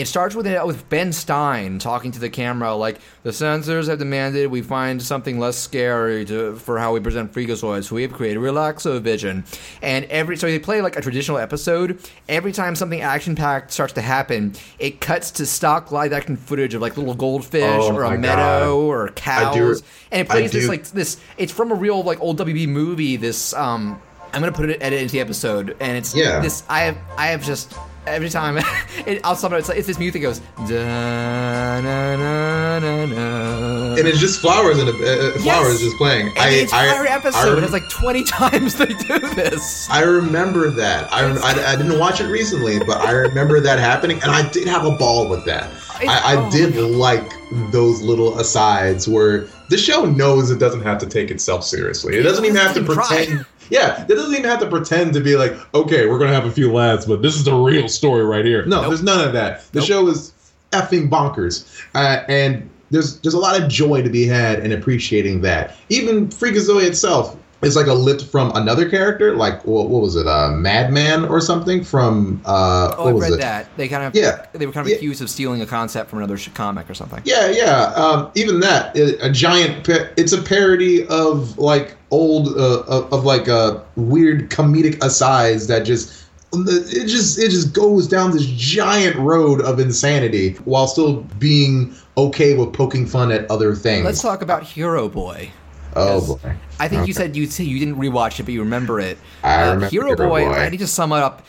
it starts with with Ben Stein talking to the camera like the censors have demanded we find something less scary to, for how we present Freakazoids, so we have created Relaxovision. And every so they play like a traditional episode. Every time something action packed starts to happen, it cuts to stock live action footage of like little goldfish Oh or a meadow God. or cows, do- and it plays this like this. It's from a real like old WB movie. This um. I'm gonna put it edit into the episode, and it's Yeah. this. I have I have just every time it, I'll sum it. It's, like, it's this music that goes da na na na na. and it's just flowers and uh, uh, flowers Yes! just playing. And the entire episode I, has like 20 times they do this. I remember that. I, I, I didn't watch it recently, but I remember that happening, and I did have a ball with that. I, oh I did like those little asides where the show knows it doesn't have to take itself seriously. It doesn't even have to pretend. Yeah, it doesn't even have to pretend to be like, okay, we're gonna have a few laughs, but this is the real story right here. No, there's none of that. The Nope. show is effing bonkers, uh, and there's there's a lot of joy to be had in appreciating that. Even Freakazoid itself is like a lift from another character, like what, what was it, uh, Madman or something from uh, Oh, what I was read it? that. They kind of Yeah. they were kind of Yeah. accused of stealing a concept from another comic or something. Yeah, yeah. Um, even that, a, a giant. It's a parody of like old, uh, of, of like a weird comedic asides that just. It just it just goes down this giant road of insanity while still being okay with poking fun at other things. Let's talk about Hero Boy. Oh boy! I think you said you you didn't rewatch it, but you remember it. I Uh, remember Hero, Hero Boy, Boy. I need to sum it up.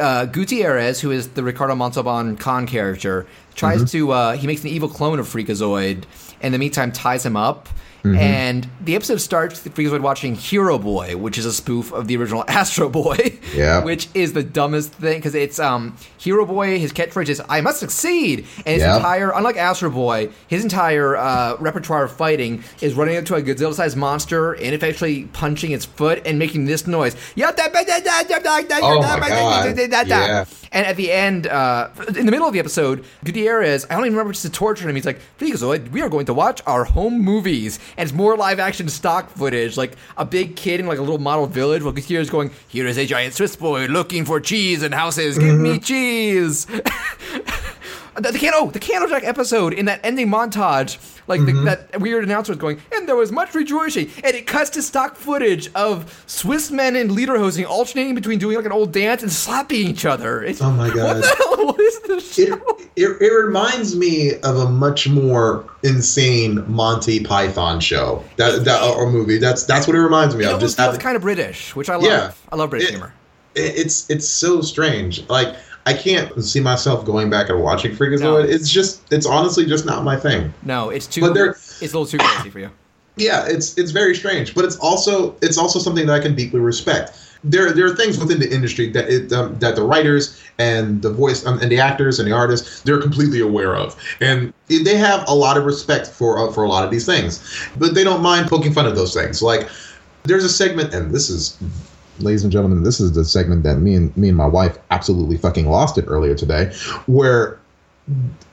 Uh, Gutierrez, who is the Ricardo Montalban Khan character, tries Mm-hmm. to uh, he makes an evil clone of Freakazoid. And in the meantime, ties him up. Mm-hmm. And the episode starts with Freakazoid watching Hero Boy, which is a spoof of the original Astro Boy. Yeah. Which is the dumbest thing because it's um Hero Boy. His catchphrase is "I must succeed," and his Yeah. entire, unlike Astro Boy, his entire uh, repertoire of fighting is running up to a Godzilla-sized monster, ineffectually punching its foot and making this noise. Oh my God. Yeah. And at the end, uh, in the middle of the episode, Gutierrez, I don't even remember just to torture him. He's like, Freakazoid, we are going to watch our home movies. And it's more live action stock footage, like a big kid in like a little model village while Gutierrez is going, Here is a giant Swiss boy looking for cheese and houses. Give me cheese. The, the Cano, the Candlejack episode in that ending montage Like the, mm-hmm. that weird announcer was going, and there was much rejoicing, and it cuts to stock footage of Swiss men in lederhosing alternating between doing like an old dance and slapping each other. It's, Oh my god! What the hell? What is this It, show? it, it reminds me of a much more insane Monty Python show that, that or movie. That's that's what it reminds me It of. Just having, kind of British, which I love. Yeah. I love British It- humor. it- it's it's so strange. Like I can't see myself going back and watching Freakazoid. No. It's just it's honestly just not my thing. No, it's too. But they're- It's a little too crazy for you. Yeah, it's it's very strange, but it's also it's also something that I can deeply respect. There there are things within the industry that it um, that the writers and the voice um, and the actors and the artists they're completely aware of, and they have a lot of respect for uh, for a lot of these things, but they don't mind poking fun of those things. Like there's a segment, and this is. Ladies and gentlemen, this is the segment that me and me and my wife absolutely fucking lost it earlier today, where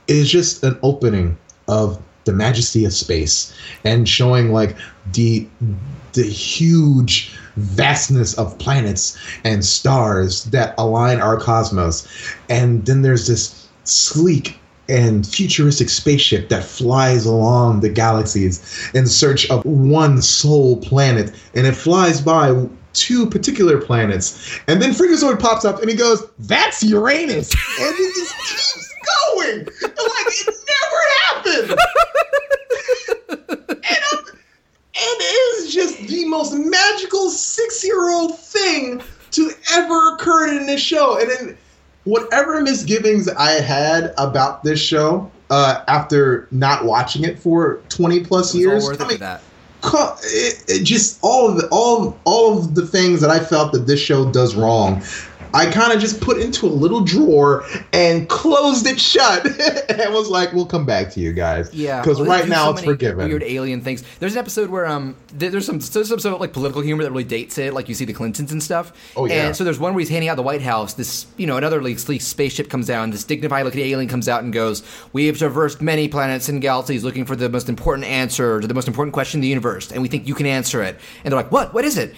it's just an opening of the majesty of space and showing like the the huge vastness of planets and stars that align our cosmos. And then there's this sleek and futuristic spaceship that flies along the galaxies in search of one sole planet. And it flies by two particular planets and then Freakazoid pops up and he goes that's Uranus and it just keeps going and like it never happened and, I'm, and it is just the most magical six-year-old thing to ever occur in this show. And then whatever misgivings I had about this show uh, after not watching it for 20 plus years, all worth it for that. It, it just all of the, all all of the things that I felt that this show does wrong. I kind of just put into a little drawer and closed it shut and was like, "We'll come back to you guys." Yeah, because well, right now so it's forgiven. Weird alien things. There's an episode where um, there's some there's some sort of like political humor that really dates it, like you see the Clintons and stuff. Oh, yeah. And so there's one where he's handing out the White House. This you know another like sleek spaceship comes down. This dignified looking alien comes out and goes, "We have traversed many planets and galaxies looking for the most important answer to the most important question in the universe, and we think you can answer it." And they're like, "What? What is it?"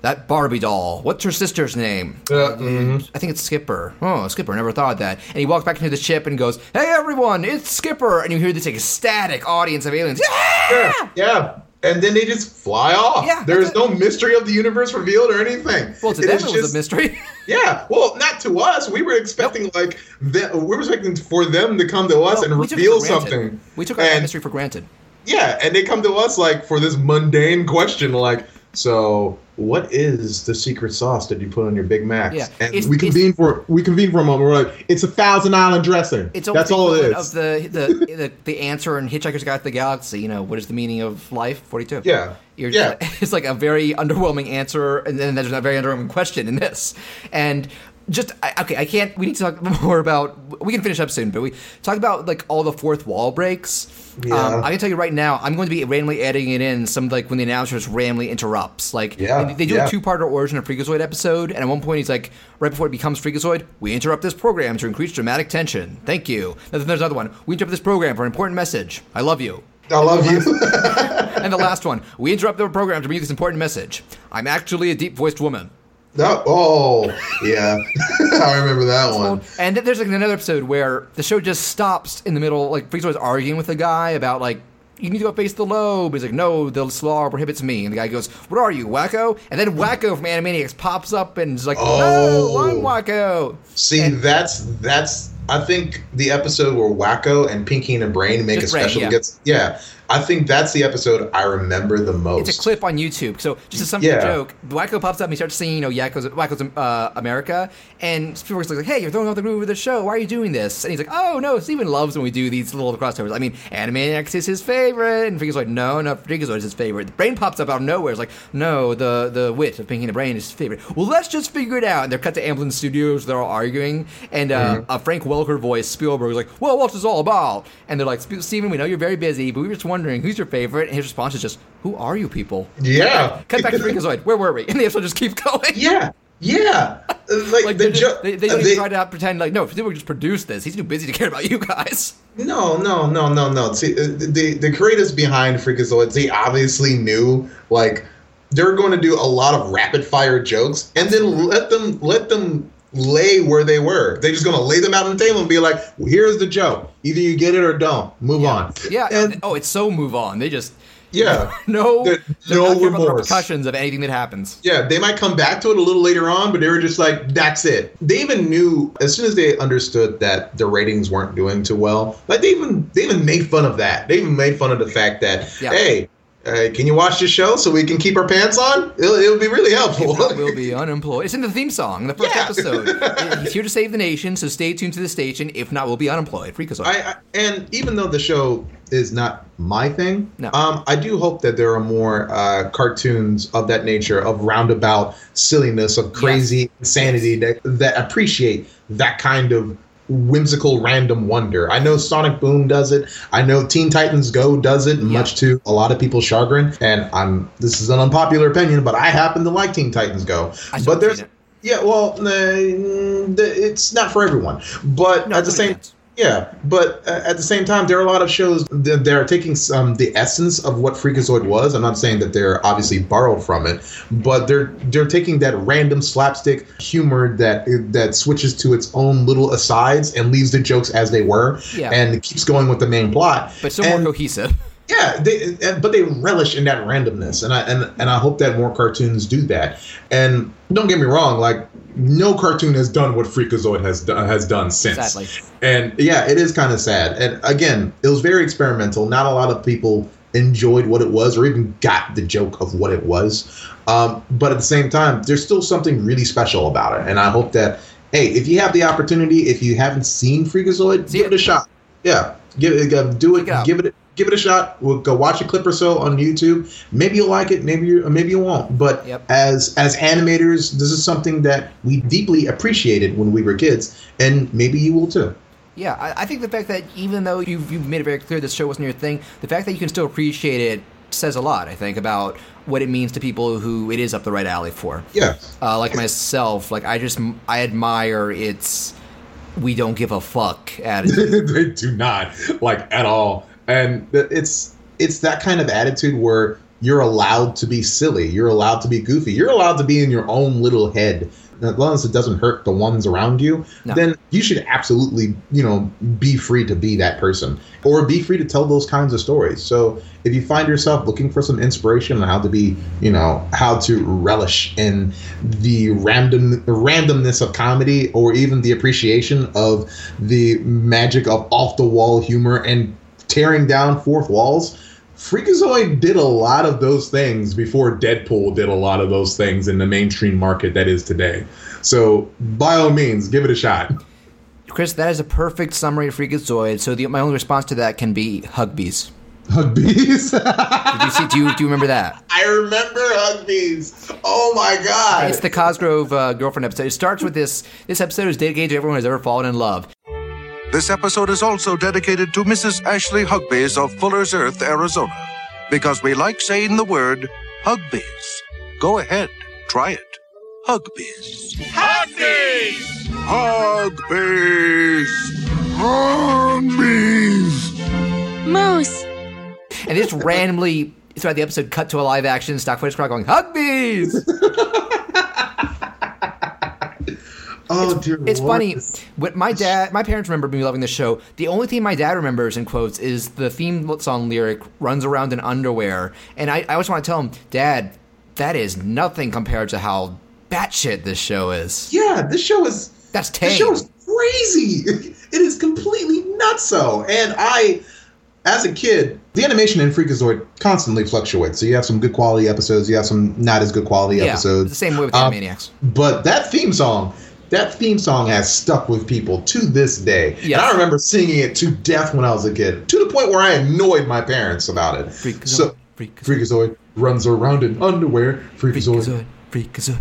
That Barbie doll. What's her sister's name? Uh, mhm. I think it's Skipper. Oh, Skipper, never thought of that. And he walks back into the ship and goes, Hey everyone, it's Skipper! And you hear this ecstatic audience of aliens. Yeah! Yeah, yeah. And then they just fly off. Yeah, There's no mystery of the universe revealed or anything. Well, to It them it was just- a mystery. Yeah, well, not to us. We were expecting like the, we were expecting for them to come to us and We took it reveal something. We took our and, mystery for granted. Yeah, and they come to us like for this mundane question, like, so what is the secret sauce that you put on your Big Macs? Yeah, and it's- we convene for we convene for a moment. We're like, it's a thousand island dressing. It's That's all it is. Of the, the, the, the answer in Hitchhiker's Guide to the Galaxy, you know, what is the meaning of life? 42. Yeah. You're Yeah. It's like a very underwhelming answer, and then there's a very underwhelming question in this. And just, okay, I can't, we need to talk more about, we can finish up soon, but we talk about like all the fourth wall breaks. Yeah. Um, I can tell you right now, I'm going to be randomly adding it in some like when the announcer just randomly interrupts. Like Yeah, they, they do yeah. a two-parter origin of Freakazoid episode, and at one point he's like, right before it becomes Freakazoid, we interrupt this program to increase dramatic tension. Thank you. And Then there's another one. We interrupt this program for an important message. I love you. I love you. And the last one, we interrupt the program to bring you this important message. I'm actually a deep-voiced woman. No, oh, yeah, I remember that one. And then there's like another episode where the show just stops in the middle. Like Freakazoid's arguing with a guy about like you need to go face the lobe. He's like, no, the law prohibits me. And the guy goes, what are you, wacko? And then Wakko from Animaniacs pops up and is like, Oh. no, I'm Wakko. See, And- that's that's. I think the episode where Wakko and Pinky and the Brain make a Brain, special yeah. gets. Yeah, I think that's the episode I remember the most. It's a clip on YouTube. So just as some Yeah. joke, Wakko pops up and he starts singing, you know, Yakko's, Wakko's uh, America. And Spielberg's like, hey, you're throwing off the groove of the show. Why are you doing this? And he's like, oh, no, Steven loves when we do these little crossovers. I mean, Animaniacs is his favorite. And Freakazoid like, no, no, Freakazoid is his favorite. The brain pops up out of nowhere. It's like, no, the, the wit of Pinky and the Brain is his favorite. Well, let's just figure it out. And they're cut to Amblin Studios. They're all arguing. And uh, Mm-hmm. a Frank Welker voice, Spielberg, is like, well, what's this all about? And they're like, Steven, we know you're very busy, but we just wondering, who's your favorite? And his response is just, who are you people? yeah, Cut back to Freakazoid. Where were we? And the episode just keeps going. yeah, yeah. Uh, Like, Like the they, jo- they, they uh, don't they- try to pretend like no, Spielberg just produced this. He's too busy to care about you guys. No, no, no, no, no. See, uh, the the creators behind Freakazoids, they obviously knew like they're going to do a lot of rapid fire jokes, and then let them let them lay where they were. They're just gonna lay them out on the table and be like, well, "Here's the joke. Either you get it or don't. Move on." Yeah. And oh, it's so move on. They just yeah, no no not care about the remorse. repercussions of anything that happens. Yeah, they might come back to it a little later on, but they were just like, that's it. They even knew as soon as they understood that the ratings weren't doing too well. Like they even they even made fun of that. They even made fun of the fact that Yeah. hey, uh, can you watch this show so we can keep our pants on? It'll, it'll be really helpful. We'll be unemployed. It's in the theme song, the first Yeah. episode. He's here to save the nation, so stay tuned to the station. If not, we'll be unemployed. Freakazoid. I, I and even though the show is not my thing, No. um, I do hope that there are more uh, cartoons of that nature, of roundabout silliness, of crazy insanity that that appreciate that kind of whimsical random wonder. I know Sonic Boom does it. I know Teen Titans Go does it, much to a lot of people's chagrin. And I'm this is an unpopular opinion, but I happen to like Teen Titans Go. But there's yeah, well, uh, it's not for everyone. But No, at the same. Yeah, but uh, at the same time, there are a lot of shows that are taking some the essence of what Freakazoid was. I'm not saying that they're obviously borrowed from it, but they're they're taking that random slapstick humor that that switches to its own little asides and leaves the jokes as they were, Yeah. and keeps going with the main plot. but still And- more cohesive. yeah, they, but they relish in that randomness, and I and and I hope that more cartoons do that. And don't get me wrong, like no cartoon has done what Freakazoid has done has done since. And yeah, it is kind of sad. And again, it was very experimental. Not a lot of people enjoyed what it was or even got the joke of what it was. Um, but at the same time, there's still something really special about it. And I hope that hey, if you have the opportunity, if you haven't seen Freakazoid, See give it. it a shot. Yeah, give it, uh, do it give it, give it a shot. We'll go watch a clip or so on YouTube. Maybe you'll like it, maybe you, maybe you won't. But Yep. as as animators, this is something that we deeply appreciated when we were kids, and maybe you will too. Yeah, I, I think the fact that even though you've, you've made it very clear this show wasn't your thing, the fact that you can still appreciate it says a lot, I think, about what it means to people who it is up the right alley for. Yeah. Uh, like myself, like I just, I admire its we don't give a fuck attitude. they do not like at all and it's it's that kind of attitude where you're allowed to be silly you're allowed to be goofy you're allowed to be in your own little head. As long as it doesn't hurt the ones around you No. then you should absolutely you know be free to be that person. Or be free to tell those kinds of stories. So if you find yourself looking for some inspiration on how to be you know how to relish in the random the randomness of comedy or even the appreciation of the magic of off the wall humor and tearing down fourth walls Freakazoid did a lot of those things before Deadpool did a lot of those things in the mainstream market that is today. So, by all means, give it a shot. Chris, that is a perfect summary of Freakazoid. So the, my only response to that can be Hugbees. Hugbees. Did you see? Do you do you remember that? I remember Hugbees. Oh my god. It's the Cosgrove uh, girlfriend episode. It starts with this. This episode is dedicated to everyone who's ever fallen in love. This episode is also dedicated to Mrs. Ashley Hugbees of Fuller's Earth, Arizona. Because we like saying the word Hugbees. Go ahead, try it. Hugbees. Hugbees! Hugbees! Hugbees! Moose. And it's randomly throughout the episode cut to a live action stock footage crowd going Hugbees. oh dear It's Lord. funny. What my dad, my parents remember me loving the show. The only thing my dad remembers in quotes is the theme song lyric "runs around in underwear," and I, I always want to tell him, Dad, that is nothing compared to how batshit this show is. Yeah, this show is That's this show is crazy. It is completely nutso. And I as a kid, the animation in Freakazoid constantly fluctuates. So you have some good quality episodes, you have some not as good quality yeah, episodes. the same way with Um, Animaniacs. But that theme song, that theme song has stuck with people to this day. Yes. And I remember singing it to death when I was a kid, to the point where I annoyed my parents about it. Freakazoid, So, Freakazoid. Freakazoid runs around in underwear. Freakazoid. Freakazoid, Freakazoid.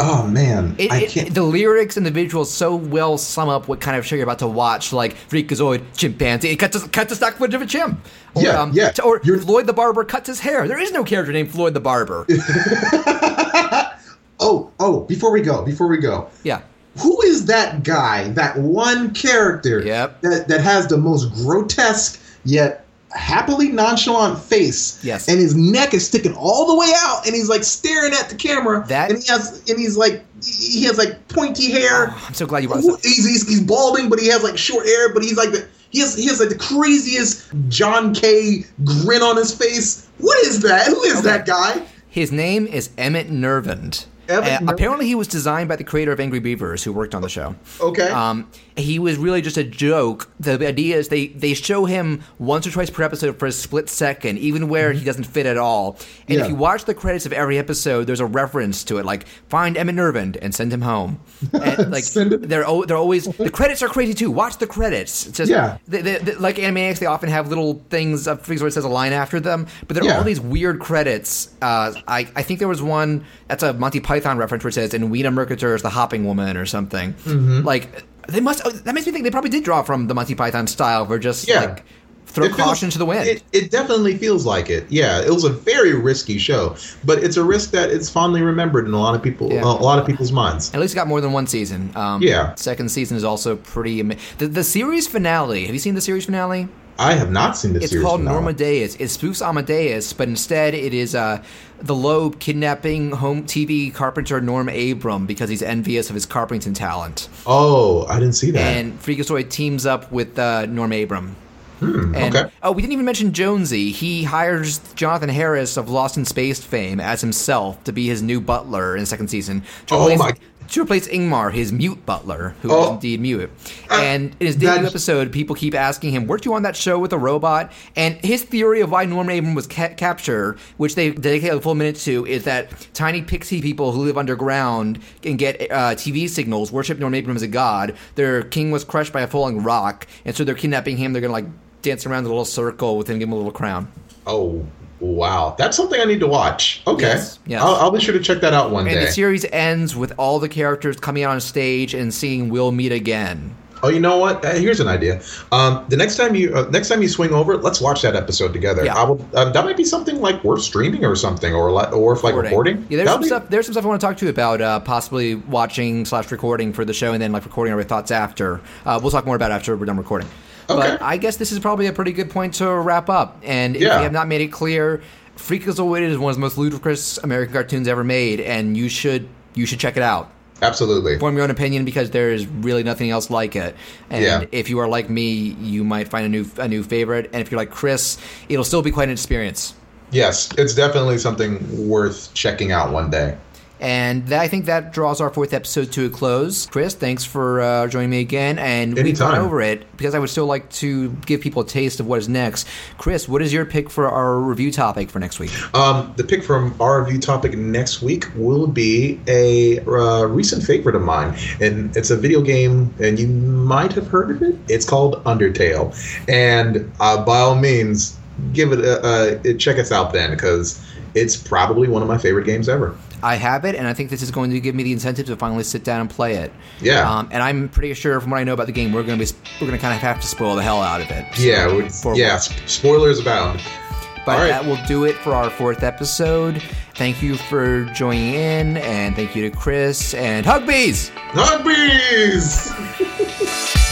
Oh man, It, I can't. the lyrics and the visuals so well sum up what kind of show you're about to watch, like Freakazoid, chimpanzee. It cuts to, cut to stock footage of a chimp. Or, Yeah, um, yeah. t- Or You're- Floyd the Barber cuts his hair. There is no character named Floyd the Barber. oh, oh! Before we go, before we go, yeah. who is that guy? That one character Yep. that that has the most grotesque yet happily nonchalant face. Yes. And his neck is sticking all the way out, and he's like staring at the camera. That- and he has and he's like he has like pointy hair. Oh, I'm so glad you brought this. He's, he's, he's balding, but he has like short hair. But he's like the he has he has like the craziest John K. grin on his face. What is that? Who is that guy? His name is Emmitt Nervend. Emmitt Uh, apparently, he was designed by the creator of Angry Beavers, who worked on the show. Okay. Um, he was really just a joke. The idea is they, they show him once or twice per episode for a split second, even where he doesn't fit at all. And Mm-hmm. Yeah. if you watch the credits of every episode, there's a reference to it, like find Emmitt Nervend and send him home. And, like Send him- they're they're always the credits are crazy too. Watch the credits. It's just Yeah. they, they, they- like Animaniacs, they often have little things of things where it says a line after them, but there are Yeah. all these weird credits. Uh, I I think there was one that's a Monty Python reference where it says "And Weena Mercator is the hopping woman" or something. Mm-hmm. Like they must. oh, That makes me think they probably did draw from the Monty Python style, where just Yeah. like throw It feels- caution to the wind. It, it definitely feels like it. Yeah, it was a very risky show, but it's a risk that it's fondly remembered in a lot of people, Yeah. a lot of people's minds. At least it got more than one season. Um, Yeah. Second season is also pretty. The the series finale. Have you seen the series finale? I have not seen this It's series. called. Normadeus. It spoofs Amadeus, but instead it is uh, the Lobe kidnapping home TV carpenter Norm Abram because he's envious of his carpenting talent. Oh, I didn't see that. And Freakazoid teams up with uh, Norm Abram. and, Hmm, okay. Oh, we didn't even mention Jonesy. He hires Jonathan Harris of Lost in Space fame as himself to be his new butler in the second season. Oh my- To replace Ingman, his mute butler, who Oh. is indeed mute. Uh, and in his debut episode, people keep asking him, "Weren't you on that show with a robot?" And his theory of why Norman Abram was ca- captured, which they dedicate a full minute to, is that tiny pixie people who live underground and get uh, TV signals worship Norman Abram as a god. Their king was crushed by a falling rock, and so they're kidnapping him. They're gonna like dance around in a little circle with him, give him a little crown. oh, wow, that's something I need to watch. Okay, Yes, yes. I'll, I'll be sure to check that out one And day. the series ends with all the characters coming out on stage and singing "We'll Meet Again." oh, you know what? Uh, here's an idea. Um, the next time you uh, next time you swing over, let's watch that episode together. Yeah. I will. Um, that might be something like worth streaming or something, or or if like recording. Yeah, there's some be- stuff. There's some stuff I want to talk to you about. Uh, possibly watching slash recording for the show, and then like recording our thoughts after. Uh, we'll talk more about it after we're done recording. Okay. But I guess this is probably a pretty good point to wrap up. And if Yeah. we have not made it clear, Freakazoid is one of the most ludicrous American cartoons ever made, and you should you should check it out. Absolutely. Form your own opinion because there is really nothing else like it. And Yeah. if you are like me, you might find a new a new favorite. And if you're like Chris, it'll still be quite an experience. Yes, it's definitely something worth checking out one day. And that, I think that draws our fourth episode to a close. Chris, thanks for uh, joining me again. And we've gone over it because I would still like to give people a taste of what is next. Chris, what is your pick for our review topic for next week? Um, the pick from our review topic next week will be a uh, recent favorite of mine, and it's a video game, and you might have heard of it. It's called Undertale, and uh, by all means, give it a, a check us out then, because it's probably one of my favorite games ever. I have it, and I think this is going to give me the incentive to finally sit down and play it. Yeah. Um, and I'm pretty sure, from what I know about the game, we're going to be we're going to kind of have to spoil the hell out of it. So, Yeah, we- yeah. sp- Spoilers abound. But right. that will do it for our fourth episode. Thank you for joining in, and thank you to Chris and Hugbees. Hugbees!